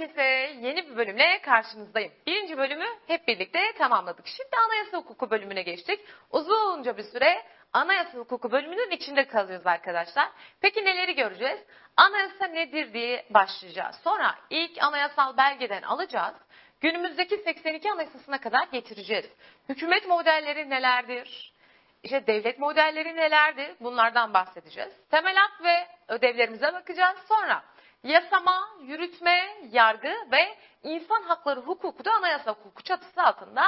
Herkese yeni bir bölümle karşınızdayım. Birinci bölümü hep birlikte tamamladık. Şimdi anayasa hukuku bölümüne geçtik. Uzunca bir süre anayasa hukuku bölümünün içinde kalıyoruz arkadaşlar. Peki neleri göreceğiz? Anayasa nedir diye başlayacağız. Sonra ilk anayasal belgeden alacağız. Günümüzdeki 82 anayasasına kadar getireceğiz. Hükümet modelleri nelerdir? İşte devlet modelleri nelerdir? Bunlardan bahsedeceğiz. Temel hak ve ödevlerimize bakacağız. Sonra yasama, yürütme, yargı ve insan hakları hukuku da anayasa hukuku çatısı altında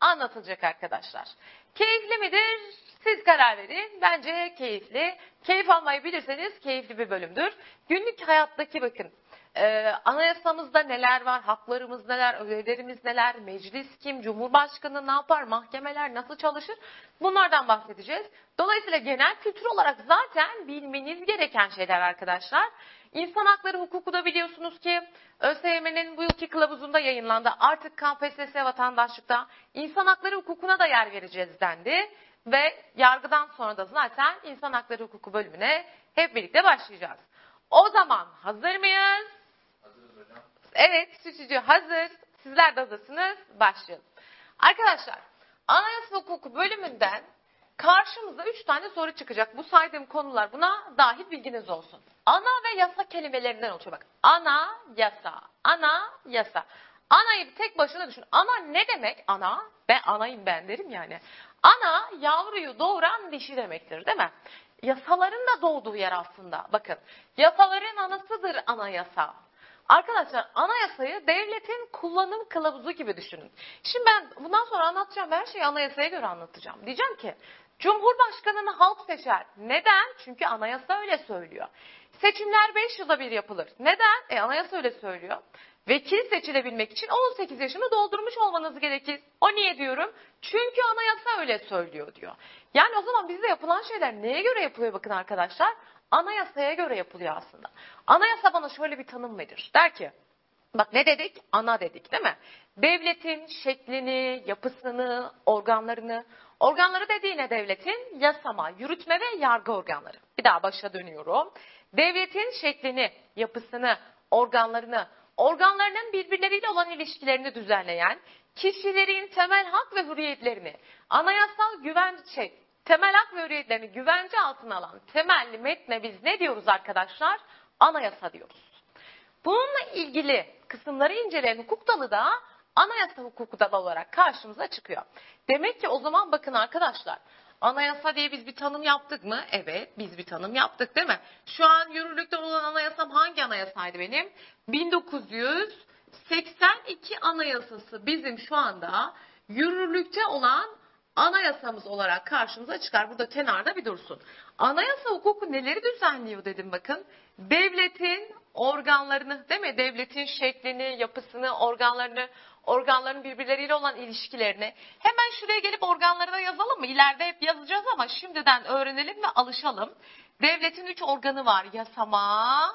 anlatılacak arkadaşlar. Keyifli midir? Siz karar verin. Bence keyifli. Keyif almayı bilirseniz keyifli bir bölümdür. Günlük hayattaki bakın ee, anayasamızda neler var, haklarımız neler, ödevlerimiz neler, meclis kim, cumhurbaşkanı ne yapar, mahkemeler nasıl çalışır bunlardan bahsedeceğiz. Dolayısıyla genel kültür olarak zaten bilmeniz gereken şeyler arkadaşlar. İnsan hakları hukuku da biliyorsunuz ki ÖSYM'nin bu yılki kılavuzunda yayınlandı. Artık KPSS vatandaşlıkta insan hakları hukukuna da yer vereceğiz dendi. Ve yargıdan sonra da zaten insan hakları hukuku bölümüne hep birlikte başlayacağız. O zaman hazır mıyız? Evet, stüdyo hazır. Sizler de hazırsınız. Başlayalım. Arkadaşlar, anayasa hukuku bölümünden karşımıza üç tane soru çıkacak. Bu saydığım konular buna dahil bilginiz olsun. Ana ve yasa kelimelerinden oluşuyor. Bak, ana, yasa, ana, yasa. Anayı bir tek başına düşün. Ana ne demek? Ana, ben anayım ben derim yani. Ana, yavruyu doğuran dişi demektir değil mi? Yasaların da doğduğu yer aslında. Bakın, yasaların anasıdır anayasa. Arkadaşlar anayasayı devletin kullanım kılavuzu gibi düşünün. Şimdi ben bundan sonra anlatacağım her şeyi anayasaya göre anlatacağım. Diyeceğim ki Cumhurbaşkanını halk seçer. Neden? Çünkü anayasa öyle söylüyor. Seçimler 5 yılda bir yapılır. Neden? E anayasa öyle söylüyor. Vekil seçilebilmek için 18 yaşını doldurmuş olmanız gerekir. O niye diyorum? Çünkü anayasa öyle söylüyor diyor. Yani o zaman bizde yapılan şeyler neye göre yapılıyor bakın arkadaşlar? Anayasaya göre yapılıyor aslında. Anayasa bana şöyle bir tanım verir. Der ki, bak ne dedik? Ana dedik değil mi? Devletin şeklini, yapısını, organlarını, organları dediğine devletin yasama, yürütme ve yargı organları. Bir daha başa dönüyorum. Devletin şeklini, yapısını, organlarını, organlarının birbirleriyle olan ilişkilerini düzenleyen, kişilerin temel hak ve hürriyetlerini, anayasal güven şey, temel hak ve hürriyetlerini güvence altına alan temelli metne biz ne diyoruz arkadaşlar? Anayasa diyoruz. Bununla ilgili kısımları inceleyen hukuk dalı da anayasa hukuku dalı olarak karşımıza çıkıyor. Demek ki o zaman bakın arkadaşlar anayasa diye biz bir tanım yaptık mı? Evet biz bir tanım yaptık değil mi? Şu an yürürlükte olan anayasam hangi anayasaydı benim? 1982 anayasası bizim şu anda yürürlükte olan anayasamız olarak karşımıza çıkar. Burada kenarda bir dursun. Anayasa hukuku neleri düzenliyor dedim bakın. Devletin organlarını değil mi? Devletin şeklini, yapısını, organlarını, organların birbirleriyle olan ilişkilerini. Hemen şuraya gelip organları da yazalım mı? İleride hep yazacağız ama şimdiden öğrenelim ve alışalım. Devletin üç organı var. Yasama,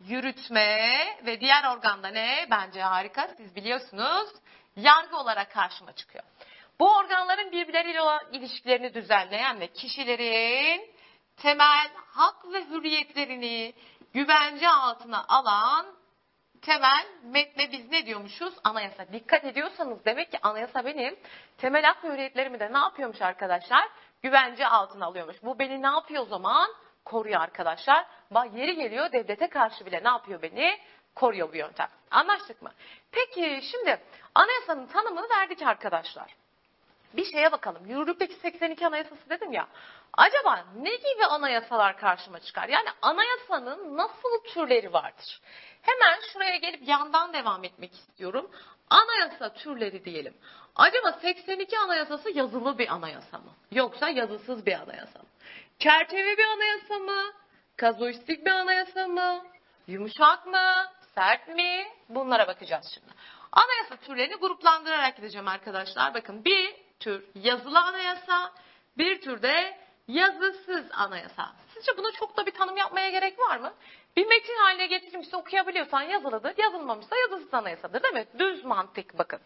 yürütme ve diğer organda ne? Bence harika. Siz biliyorsunuz. Yargı olarak karşıma çıkıyor. Bu organların birbirleriyle olan ilişkilerini düzenleyen ve kişilerin temel hak ve hürriyetlerini güvence altına alan temel metne biz ne diyormuşuz? Anayasa. Dikkat ediyorsanız demek ki anayasa benim temel hak ve hürriyetlerimi de ne yapıyormuş arkadaşlar? Güvence altına alıyormuş. Bu beni ne yapıyor o zaman? Koruyor arkadaşlar. Bak yeri geliyor devlete karşı bile ne yapıyor beni? Koruyor bu yöntem. Anlaştık mı? Peki şimdi anayasanın tanımını verdik arkadaşlar bir şeye bakalım. Yürürlükteki 82 anayasası dedim ya. Acaba ne gibi anayasalar karşıma çıkar? Yani anayasanın nasıl türleri vardır? Hemen şuraya gelip yandan devam etmek istiyorum. Anayasa türleri diyelim. Acaba 82 anayasası yazılı bir anayasa mı? Yoksa yazısız bir anayasa mı? Çerçeve bir anayasa mı? Kazuistik bir anayasa mı? Yumuşak mı? Sert mi? Bunlara bakacağız şimdi. Anayasa türlerini gruplandırarak gideceğim arkadaşlar. Bakın bir tür yazılı anayasa, bir tür de yazısız anayasa. Sizce buna çok da bir tanım yapmaya gerek var mı? Bir metin haline getirilmişse okuyabiliyorsan yazılıdır, yazılmamışsa yazısız anayasadır değil mi? Düz mantık bakın.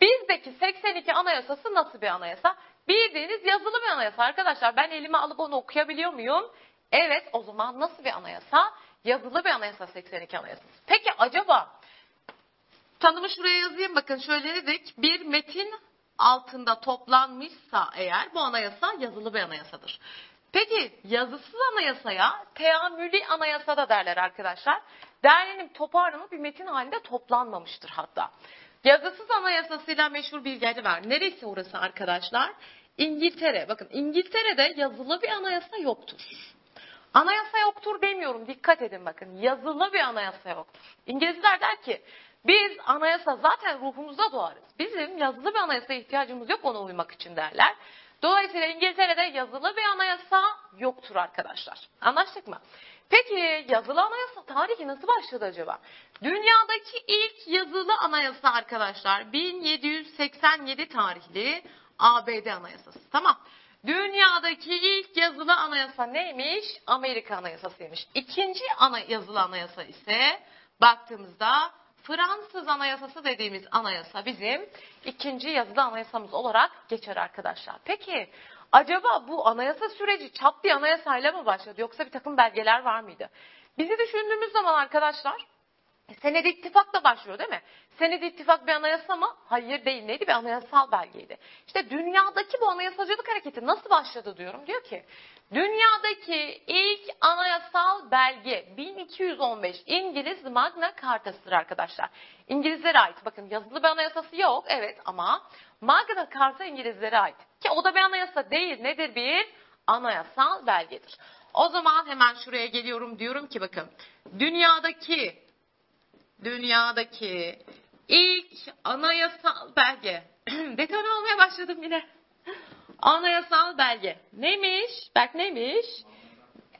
Bizdeki 82 anayasası nasıl bir anayasa? Bildiğiniz yazılı bir anayasa arkadaşlar. Ben elime alıp onu okuyabiliyor muyum? Evet o zaman nasıl bir anayasa? Yazılı bir anayasa 82 anayasası. Peki acaba Tanımı şuraya yazayım bakın şöyle dedik. Bir metin altında toplanmışsa eğer bu anayasa yazılı bir anayasadır. Peki yazısız anayasaya teamülü anayasa da derler arkadaşlar. Derlenip toparlanıp bir metin halinde toplanmamıştır hatta. Yazısız anayasasıyla meşhur bir yeri var. Neresi orası arkadaşlar? İngiltere. Bakın İngiltere'de yazılı bir anayasa yoktur. Anayasa yoktur demiyorum. Dikkat edin bakın. Yazılı bir anayasa yoktur. İngilizler der ki biz anayasa zaten ruhumuzda doğarız. Bizim yazılı bir anayasaya ihtiyacımız yok ona uymak için derler. Dolayısıyla İngiltere'de yazılı bir anayasa yoktur arkadaşlar. Anlaştık mı? Peki yazılı anayasa tarihi nasıl başladı acaba? Dünyadaki ilk yazılı anayasa arkadaşlar 1787 tarihli ABD anayasası. Tamam. Dünyadaki ilk yazılı anayasa neymiş? Amerika anayasasıymış. İkinci ana yazılı anayasa ise baktığımızda Fransız anayasası dediğimiz anayasa bizim ikinci yazılı anayasamız olarak geçer arkadaşlar. Peki acaba bu anayasa süreci çap bir anayasayla mı başladı yoksa bir takım belgeler var mıydı? Bizi düşündüğümüz zaman arkadaşlar Senedi ittifakla başlıyor değil mi? Senedi ittifak bir anayasa mı? Hayır değil. Neydi? Bir anayasal belgeydi. İşte dünyadaki bu anayasacılık hareketi nasıl başladı diyorum. Diyor ki dünyadaki ilk anayasal belge 1215 İngiliz Magna Carta'sıdır arkadaşlar. İngilizlere ait. Bakın yazılı bir anayasası yok. Evet ama Magna Carta İngilizlere ait. Ki o da bir anayasa değil. Nedir bir? Anayasal belgedir. O zaman hemen şuraya geliyorum diyorum ki bakın dünyadaki dünyadaki ilk anayasal belge. Detone olmaya başladım yine. Anayasal belge. Neymiş? Bak neymiş?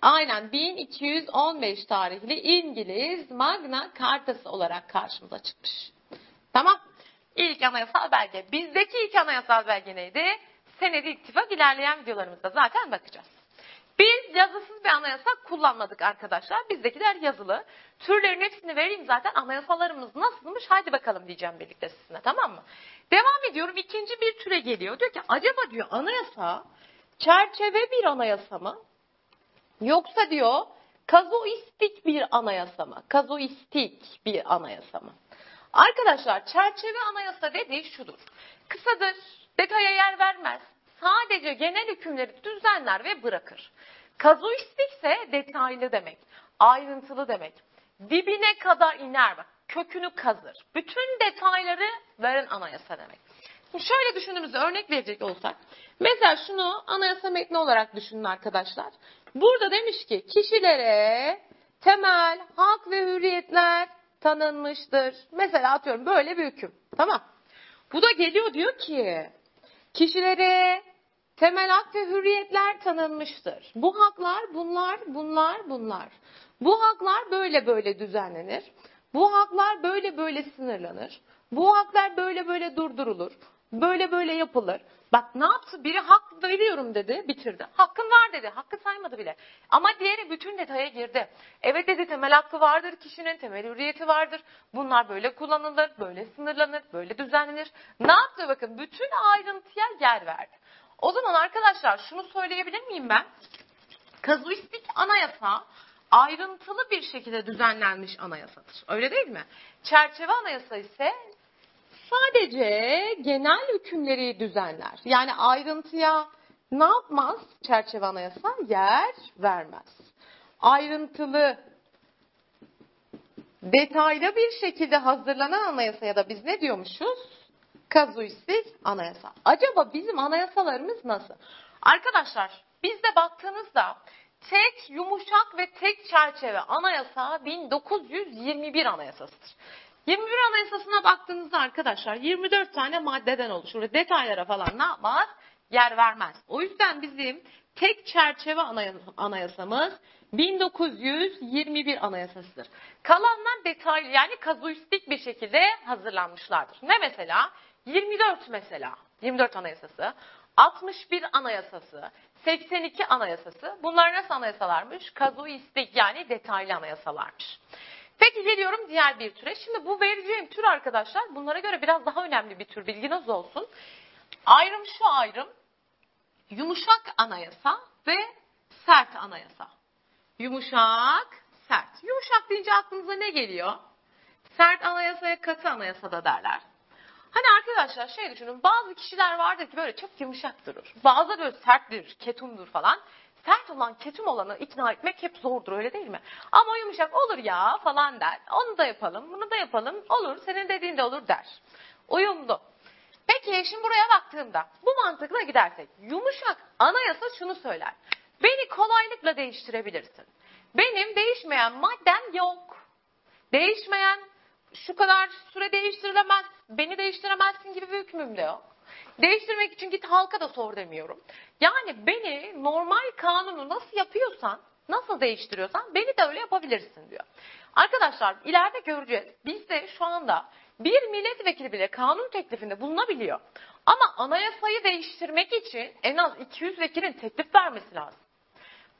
Aynen 1215 tarihli İngiliz Magna Cartası olarak karşımıza çıkmış. Tamam. İlk anayasal belge. Bizdeki ilk anayasal belge neydi? Senedi ittifak ilerleyen videolarımızda zaten bakacağız. Biz yazısız bir anayasa kullanmadık arkadaşlar. Bizdekiler yazılı. Türlerin hepsini vereyim zaten anayasalarımız nasılmış haydi bakalım diyeceğim birlikte sizinle tamam mı? Devam ediyorum ikinci bir türe geliyor. Diyor ki acaba diyor anayasa çerçeve bir anayasa mı? Yoksa diyor kazuistik bir anayasa mı? Kazuistik bir anayasa mı? Arkadaşlar çerçeve anayasa dediği şudur. Kısadır, detaya yer vermez. Sadece genel hükümleri düzenler ve bırakır. Kazuistik ise detaylı demek, ayrıntılı demek. Dibine kadar iner bak, kökünü kazır. Bütün detayları veren anayasa demek. Şimdi şöyle düşündüğümüzde örnek verecek olsak. Mesela şunu anayasa metni olarak düşünün arkadaşlar. Burada demiş ki kişilere temel hak ve hürriyetler tanınmıştır. Mesela atıyorum böyle bir hüküm. Tamam. Bu da geliyor diyor ki kişilere temel hak ve hürriyetler tanınmıştır. Bu haklar bunlar, bunlar, bunlar. Bu haklar böyle böyle düzenlenir. Bu haklar böyle böyle sınırlanır. Bu haklar böyle böyle durdurulur. Böyle böyle yapılır. Bak ne yaptı? Biri hak veriyorum dedi, bitirdi. Hakkın var dedi, hakkı saymadı bile. Ama diğeri bütün detaya girdi. Evet dedi temel hakkı vardır kişinin, temel hürriyeti vardır. Bunlar böyle kullanılır, böyle sınırlanır, böyle düzenlenir. Ne yaptı bakın? Bütün ayrıntıya yer verdi. O zaman arkadaşlar şunu söyleyebilir miyim ben? Kazuistik anayasa ayrıntılı bir şekilde düzenlenmiş anayasadır. Öyle değil mi? Çerçeve anayasa ise sadece genel hükümleri düzenler. Yani ayrıntıya ne yapmaz çerçeve anayasa? Yer vermez. Ayrıntılı, detaylı bir şekilde hazırlanan anayasaya da biz ne diyormuşuz? Kazuistik anayasa. Acaba bizim anayasalarımız nasıl? Arkadaşlar bizde baktığınızda tek yumuşak ve tek çerçeve anayasa 1921 anayasasıdır. 21 anayasasına baktığınızda arkadaşlar 24 tane maddeden oluşur. Detaylara falan ne yapmaz? Yer vermez. O yüzden bizim tek çerçeve anayasamız 1921 anayasasıdır. Kalanlar detaylı yani kazuistik bir şekilde hazırlanmışlardır. Ne mesela? 24 mesela. 24 anayasası. 61 anayasası, 82 anayasası. Bunlar nasıl anayasalarmış? Kazuistik yani detaylı anayasalarmış. Peki geliyorum diğer bir türe. Şimdi bu vereceğim tür arkadaşlar bunlara göre biraz daha önemli bir tür bilginiz olsun. Ayrım şu ayrım. Yumuşak anayasa ve sert anayasa. Yumuşak, sert. Yumuşak deyince aklınıza ne geliyor? Sert anayasaya katı anayasada derler. Hani arkadaşlar şey düşünün bazı kişiler vardır ki böyle çok yumuşak durur. Bazıları böyle serttir, ketumdur falan. Sert olan, ketum olanı ikna etmek hep zordur öyle değil mi? Ama yumuşak olur ya falan der. Onu da yapalım, bunu da yapalım. Olur, senin dediğin de olur der. Uyumlu. Peki şimdi buraya baktığımda bu mantıkla gidersek yumuşak anayasa şunu söyler. Beni kolaylıkla değiştirebilirsin. Benim değişmeyen maddem yok. Değişmeyen şu kadar süre değiştirilemez, beni değiştiremezsin gibi bir hükmüm de yok. Değiştirmek için git halka da sor demiyorum. Yani beni normal kanunu nasıl yapıyorsan, nasıl değiştiriyorsan beni de öyle yapabilirsin diyor. Arkadaşlar ileride göreceğiz. Bizde şu anda bir milletvekili bile kanun teklifinde bulunabiliyor. Ama anayasayı değiştirmek için en az 200 vekilin teklif vermesi lazım.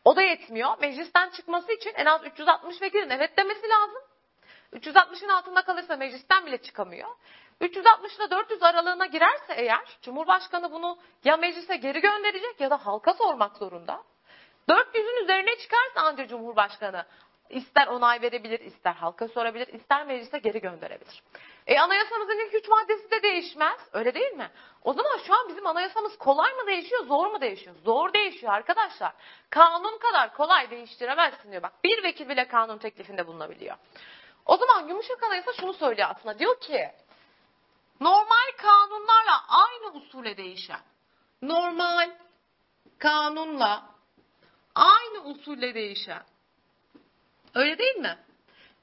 O da yetmiyor. Meclisten çıkması için en az 360 vekilin evet demesi lazım. 360'ın altında kalırsa meclisten bile çıkamıyor. 360 ile 400 aralığına girerse eğer Cumhurbaşkanı bunu ya meclise geri gönderecek ya da halka sormak zorunda. 400'ün üzerine çıkarsa ancak Cumhurbaşkanı ister onay verebilir, ister halka sorabilir, ister meclise geri gönderebilir. E anayasamızın ilk üç maddesi de değişmez. Öyle değil mi? O zaman şu an bizim anayasamız kolay mı değişiyor, zor mu değişiyor? Zor değişiyor arkadaşlar. Kanun kadar kolay değiştiremezsin diyor. Bak bir vekil bile kanun teklifinde bulunabiliyor. O zaman yumuşak anayasa şunu söylüyor aslında. Diyor ki normal kanunlarla aynı usule değişen, normal kanunla aynı usulle değişen. Öyle değil mi?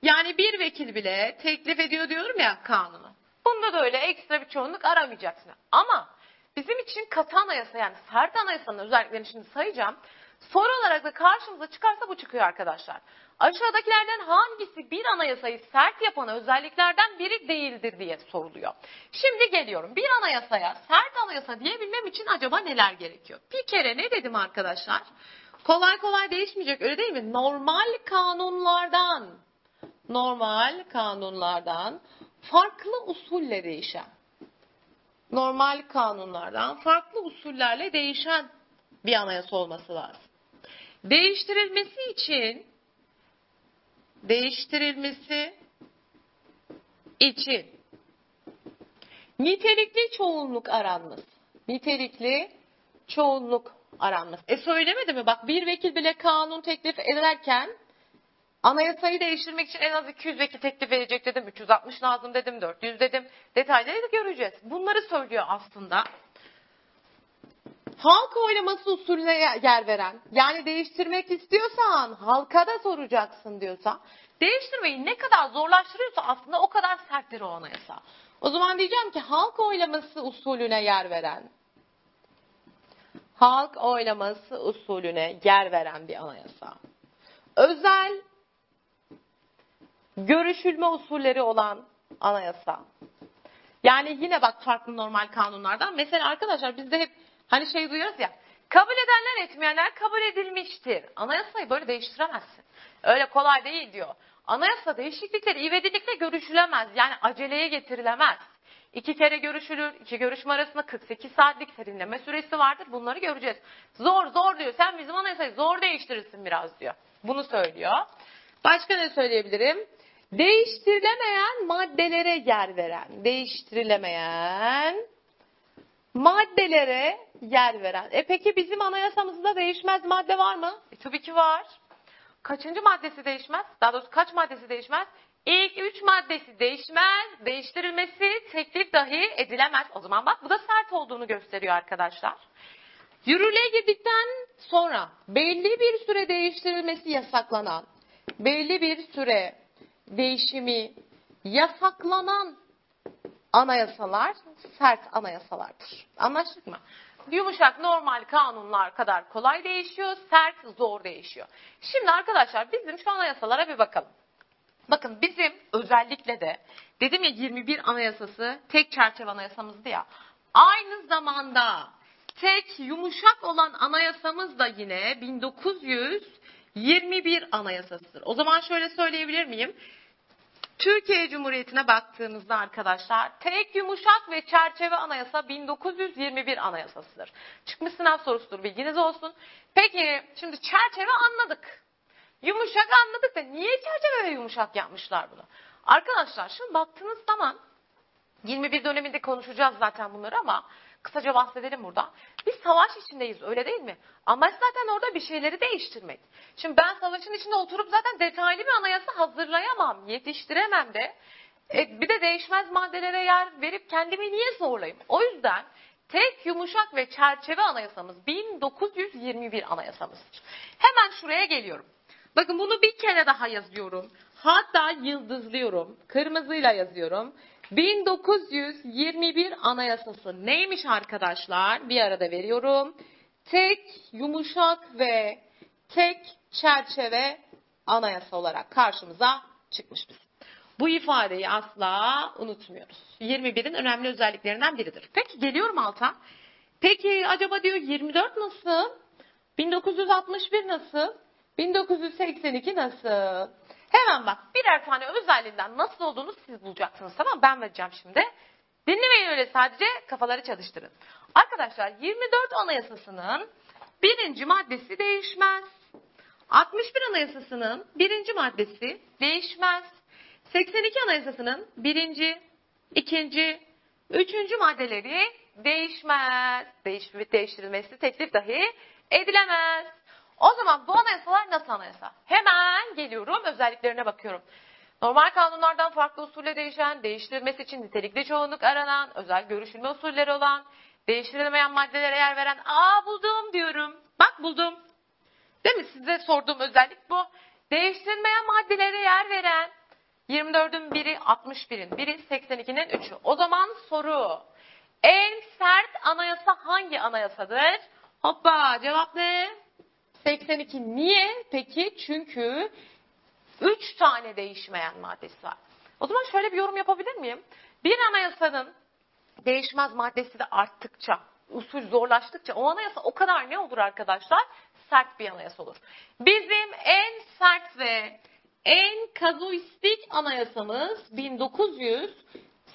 Yani bir vekil bile teklif ediyor diyorum ya kanunu. Bunda da öyle ekstra bir çoğunluk aramayacaksın. Ama bizim için katı anayasa yani sert anayasanın özelliklerini şimdi sayacağım. Soru olarak da karşımıza çıkarsa bu çıkıyor arkadaşlar. Aşağıdakilerden hangisi bir anayasayı sert yapan özelliklerden biri değildir diye soruluyor. Şimdi geliyorum. Bir anayasaya sert anayasa diyebilmem için acaba neler gerekiyor? Bir kere ne dedim arkadaşlar? Kolay kolay değişmeyecek öyle değil mi? Normal kanunlardan normal kanunlardan farklı usulle değişen normal kanunlardan farklı usullerle değişen bir anayasa olması lazım. Değiştirilmesi için değiştirilmesi için nitelikli çoğunluk aranması. Nitelikli çoğunluk aranması. E söylemedi mi? Bak bir vekil bile kanun teklif ederken anayasayı değiştirmek için en az 200 vekil teklif edecek dedim. 360 lazım dedim. 400 dedim. Detayları da göreceğiz. Bunları söylüyor aslında. Halk oylaması usulüne yer veren, yani değiştirmek istiyorsan halka da soracaksın diyorsa, değiştirmeyi ne kadar zorlaştırıyorsa aslında o kadar serttir o anayasa. O zaman diyeceğim ki halk oylaması usulüne yer veren, halk oylaması usulüne yer veren bir anayasa. Özel görüşülme usulleri olan anayasa. Yani yine bak farklı normal kanunlardan. Mesela arkadaşlar bizde hep hani şey duyuyoruz ya. Kabul edenler etmeyenler kabul edilmiştir. Anayasayı böyle değiştiremezsin. Öyle kolay değil diyor. Anayasa değişiklikleri ivedilikle görüşülemez. Yani aceleye getirilemez. İki kere görüşülür. iki görüşme arasında 48 saatlik serinleme süresi vardır. Bunları göreceğiz. Zor zor diyor. Sen bizim anayasayı zor değiştirirsin biraz diyor. Bunu söylüyor. Başka ne söyleyebilirim? Değiştirilemeyen maddelere yer veren. Değiştirilemeyen maddelere yer veren. E peki bizim anayasamızda değişmez madde var mı? E tabii ki var. Kaçıncı maddesi değişmez? Daha doğrusu kaç maddesi değişmez? İlk üç maddesi değişmez, değiştirilmesi teklif dahi edilemez. O zaman bak bu da sert olduğunu gösteriyor arkadaşlar. Yürürlüğe girdikten sonra belli bir süre değiştirilmesi yasaklanan, belli bir süre değişimi yasaklanan anayasalar sert anayasalardır. Anlaştık mı? Yumuşak normal kanunlar kadar kolay değişiyor, sert zor değişiyor. Şimdi arkadaşlar bizim şu anayasalara bir bakalım. Bakın bizim özellikle de dedim ya 21 anayasası tek çerçeve anayasamızdı ya. Aynı zamanda tek yumuşak olan anayasamız da yine 1921 anayasasıdır. O zaman şöyle söyleyebilir miyim? Türkiye Cumhuriyeti'ne baktığımızda arkadaşlar tek yumuşak ve çerçeve anayasa 1921 anayasasıdır. Çıkmış sınav sorusudur bilginiz olsun. Peki şimdi çerçeve anladık. Yumuşak anladık da niye çerçeve ve yumuşak yapmışlar bunu? Arkadaşlar şimdi baktığınız zaman 21 döneminde konuşacağız zaten bunları ama kısaca bahsedelim burada. Biz savaş içindeyiz öyle değil mi? Amaç zaten orada bir şeyleri değiştirmek. Şimdi ben savaşın içinde oturup zaten detaylı bir anayasa hazırlayamam, yetiştiremem de. E, bir de değişmez maddelere yer verip kendimi niye zorlayayım? O yüzden tek yumuşak ve çerçeve anayasamız 1921 anayasamızdır. Hemen şuraya geliyorum. Bakın bunu bir kere daha yazıyorum. Hatta yıldızlıyorum. Kırmızıyla yazıyorum. 1921 Anayasası neymiş arkadaşlar? Bir arada veriyorum. Tek yumuşak ve tek çerçeve anayasa olarak karşımıza çıkmış bizim. Bu ifadeyi asla unutmuyoruz. 21'in önemli özelliklerinden biridir. Peki geliyorum alta. Peki acaba diyor 24 nasıl? 1961 nasıl? 1982 nasıl? Hemen bak birer tane özelliğinden nasıl olduğunu siz bulacaksınız tamam Ben vereceğim şimdi. Dinlemeyin öyle sadece kafaları çalıştırın. Arkadaşlar 24 Anayasası'nın birinci maddesi değişmez. 61 Anayasası'nın birinci maddesi değişmez. 82 Anayasası'nın birinci, ikinci, üçüncü maddeleri değişmez. Değiş, değiştirilmesi teklif dahi edilemez. O zaman bu anayasalar nasıl anayasa? Hemen geliyorum özelliklerine bakıyorum. Normal kanunlardan farklı usulle değişen, değiştirilmesi için nitelikli çoğunluk aranan, özel görüşülme usulleri olan, değiştirilemeyen maddelere yer veren, aa buldum diyorum. Bak buldum. Değil mi? Size sorduğum özellik bu. Değiştirilmeyen maddelere yer veren, 24'ün biri 61'in biri 82'nin 3'ü. O zaman soru. En sert anayasa hangi anayasadır? Hoppa cevap ne? 82. Niye? Peki çünkü 3 tane değişmeyen maddesi var. O zaman şöyle bir yorum yapabilir miyim? Bir anayasanın değişmez maddesi de arttıkça, usul zorlaştıkça o anayasa o kadar ne olur arkadaşlar? Sert bir anayasa olur. Bizim en sert ve en kazuistik anayasamız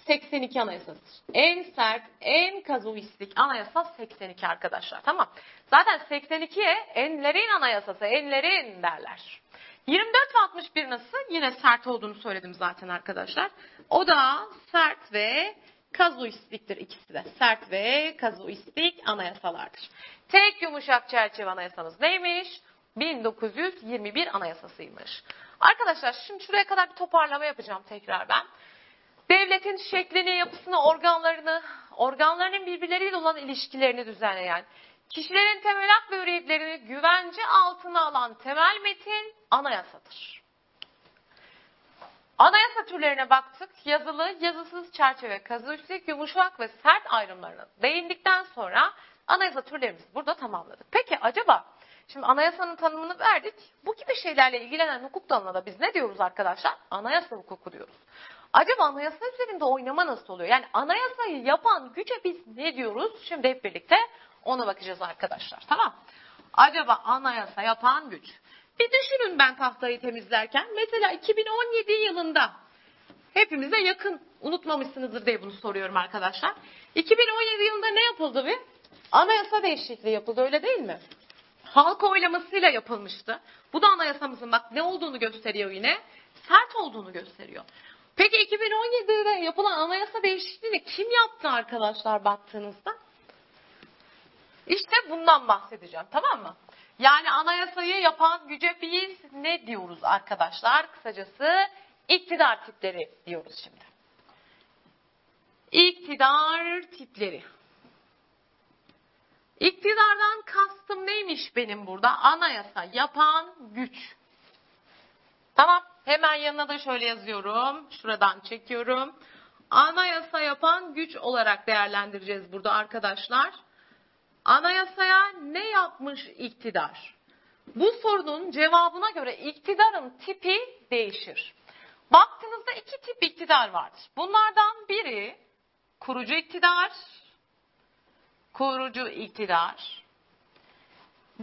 1982 anayasasıdır. En sert, en kazuistik anayasa 82 arkadaşlar. Tamam. Zaten 82'ye enlerin anayasası, enlerin derler. 24 ve 61 nasıl? Yine sert olduğunu söyledim zaten arkadaşlar. O da sert ve kazuistiktir ikisi de. Sert ve kazuistik anayasalardır. Tek yumuşak çerçeve anayasamız neymiş? 1921 anayasasıymış. Arkadaşlar şimdi şuraya kadar bir toparlama yapacağım tekrar ben. Devletin şeklini, yapısını, organlarını, organlarının birbirleriyle olan ilişkilerini düzenleyen, kişilerin temel hak ve hürriyetlerini güvence altına alan temel metin anayasadır. Anayasa türlerine baktık. Yazılı, yazısız çerçeve, kazuistik, yumuşak ve sert ayrımlarına değindikten sonra anayasa türlerimizi burada tamamladık. Peki acaba Şimdi anayasanın tanımını verdik. Bu gibi şeylerle ilgilenen hukuk dalına da biz ne diyoruz arkadaşlar? Anayasa hukuku diyoruz. Acaba anayasa üzerinde oynama nasıl oluyor? Yani anayasayı yapan güce biz ne diyoruz? Şimdi hep birlikte ona bakacağız arkadaşlar. Tamam. Acaba anayasa yapan güç. Bir düşünün ben tahtayı temizlerken. Mesela 2017 yılında hepimize yakın unutmamışsınızdır diye bunu soruyorum arkadaşlar. 2017 yılında ne yapıldı bir? Anayasa değişikliği yapıldı öyle değil mi? halk oylamasıyla yapılmıştı. Bu da anayasamızın bak ne olduğunu gösteriyor yine. Sert olduğunu gösteriyor. Peki 2017'de yapılan anayasa değişikliğini kim yaptı arkadaşlar baktığınızda? İşte bundan bahsedeceğim tamam mı? Yani anayasayı yapan güce biz ne diyoruz arkadaşlar? Kısacası iktidar tipleri diyoruz şimdi. İktidar tipleri. İktidardan kastım neymiş benim burada? Anayasa yapan güç. Tamam. Hemen yanına da şöyle yazıyorum. Şuradan çekiyorum. Anayasa yapan güç olarak değerlendireceğiz burada arkadaşlar. Anayasaya ne yapmış iktidar? Bu sorunun cevabına göre iktidarın tipi değişir. Baktığınızda iki tip iktidar vardır. Bunlardan biri kurucu iktidar, kurucu iktidar.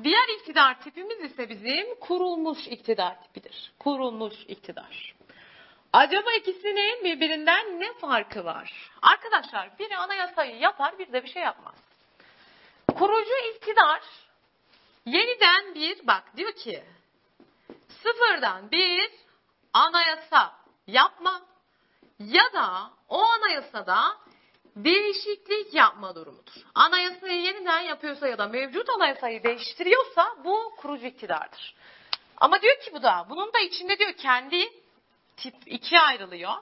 Diğer iktidar tipimiz ise bizim kurulmuş iktidar tipidir. Kurulmuş iktidar. Acaba ikisinin birbirinden ne farkı var? Arkadaşlar biri anayasayı yapar bir de bir şey yapmaz. Kurucu iktidar yeniden bir bak diyor ki sıfırdan bir anayasa yapma ya da o anayasada değişiklik yapma durumudur. Anayasayı yeniden yapıyorsa ya da mevcut anayasayı değiştiriyorsa bu kurucu iktidardır. Ama diyor ki bu da bunun da içinde diyor kendi tip ikiye ayrılıyor.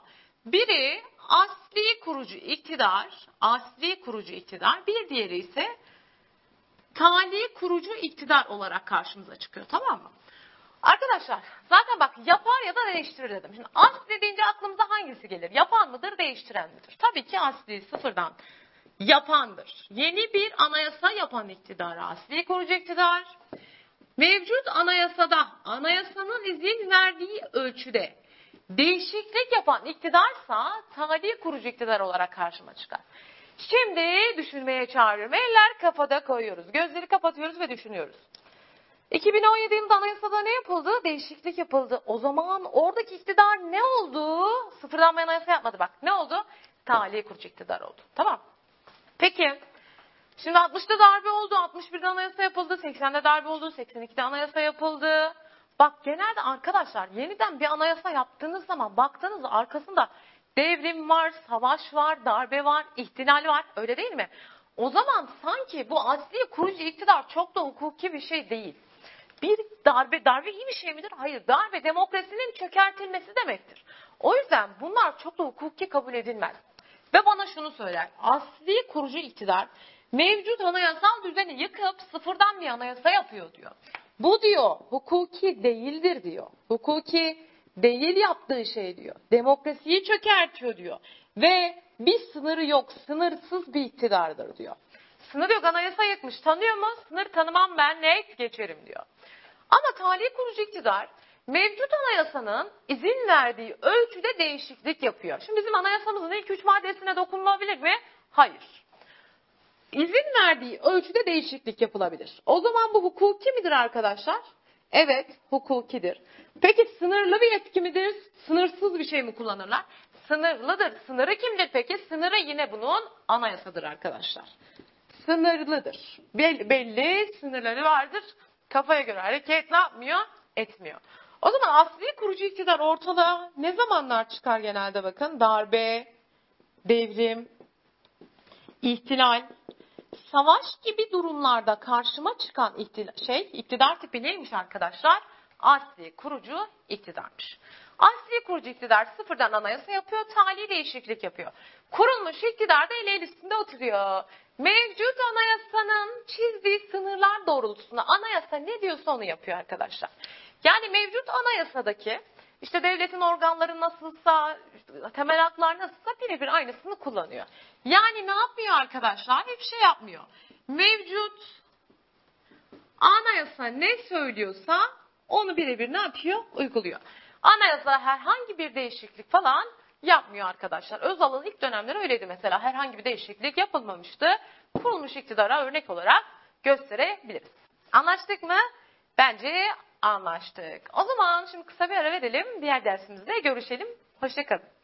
Biri asli kurucu iktidar, asli kurucu iktidar, bir diğeri ise tali kurucu iktidar olarak karşımıza çıkıyor tamam mı? Arkadaşlar zaten bak yapar ya da değiştirir dedim. Şimdi asli deyince aklımıza hangisi gelir? Yapan mıdır, değiştiren midir? Tabii ki asli sıfırdan yapandır. Yeni bir anayasa yapan iktidar asli kurucu iktidar. Mevcut anayasada anayasanın izin verdiği ölçüde değişiklik yapan iktidarsa tali kurucu iktidar olarak karşıma çıkar. Şimdi düşünmeye çağırıyorum. Eller kafada koyuyoruz. Gözleri kapatıyoruz ve düşünüyoruz. 2017 yılında anayasada ne yapıldı? Değişiklik yapıldı. O zaman oradaki iktidar ne oldu? Sıfırdan bir anayasa yapmadı bak. Ne oldu? Tali kurucu iktidar oldu. Tamam. Peki. Şimdi 60'da darbe oldu. 61'de anayasa yapıldı. 80'de darbe oldu. 82'de anayasa yapıldı. Bak genelde arkadaşlar yeniden bir anayasa yaptığınız zaman baktığınızda arkasında devrim var, savaş var, darbe var, ihtilal var. Öyle değil mi? O zaman sanki bu asli kurucu iktidar çok da hukuki bir şey değil. Bir darbe, darbe iyi bir şey midir? Hayır. Darbe demokrasinin çökertilmesi demektir. O yüzden bunlar çok da hukuki kabul edilmez. Ve bana şunu söyler. Asli kurucu iktidar mevcut anayasal düzeni yıkıp sıfırdan bir anayasa yapıyor diyor. Bu diyor hukuki değildir diyor. Hukuki değil yaptığı şey diyor. Demokrasiyi çökertiyor diyor. Ve bir sınırı yok, sınırsız bir iktidardır diyor. Sınır yok anayasa yıkmış. Tanıyor mu? Sınır tanımam ben net geçerim diyor. Ama tali kurucu iktidar mevcut anayasanın izin verdiği ölçüde değişiklik yapıyor. Şimdi bizim anayasamızın ilk üç maddesine dokunulabilir mi? Hayır. İzin verdiği ölçüde değişiklik yapılabilir. O zaman bu hukuki midir arkadaşlar? Evet, hukukidir. Peki sınırlı bir yetki midir? Sınırsız bir şey mi kullanırlar? Sınırlıdır. Sınırı kimdir peki? Sınırı yine bunun anayasadır arkadaşlar. Sınırlıdır. Belli, belli sınırları vardır. Kafaya göre hareket ne yapmıyor? Etmiyor. O zaman asli kurucu iktidar ortalığa ne zamanlar çıkar genelde bakın? Darbe, devrim, ihtilal, savaş gibi durumlarda karşıma çıkan iktidar, şey, iktidar tipi neymiş arkadaşlar? Asli kurucu iktidarmış. Asli kurucu iktidar sıfırdan anayasa yapıyor, tali değişiklik yapıyor. Kurulmuş iktidar da el el üstünde oturuyor. Mevcut anayasanın çizdiği sınırlar doğrultusunda anayasa ne diyorsa onu yapıyor arkadaşlar. Yani mevcut anayasadaki işte devletin organları nasılsa, temel haklar nasılsa birebir aynısını kullanıyor. Yani ne yapmıyor arkadaşlar? Hiçbir şey yapmıyor. Mevcut anayasa ne söylüyorsa onu birebir ne yapıyor? Uyguluyor. Anayasa herhangi bir değişiklik falan yapmıyor arkadaşlar. Özal'ın ilk dönemleri öyleydi mesela. Herhangi bir değişiklik yapılmamıştı. Kurulmuş iktidara örnek olarak gösterebiliriz. Anlaştık mı? Bence anlaştık. O zaman şimdi kısa bir ara verelim. Diğer dersimizde görüşelim. Hoşçakalın.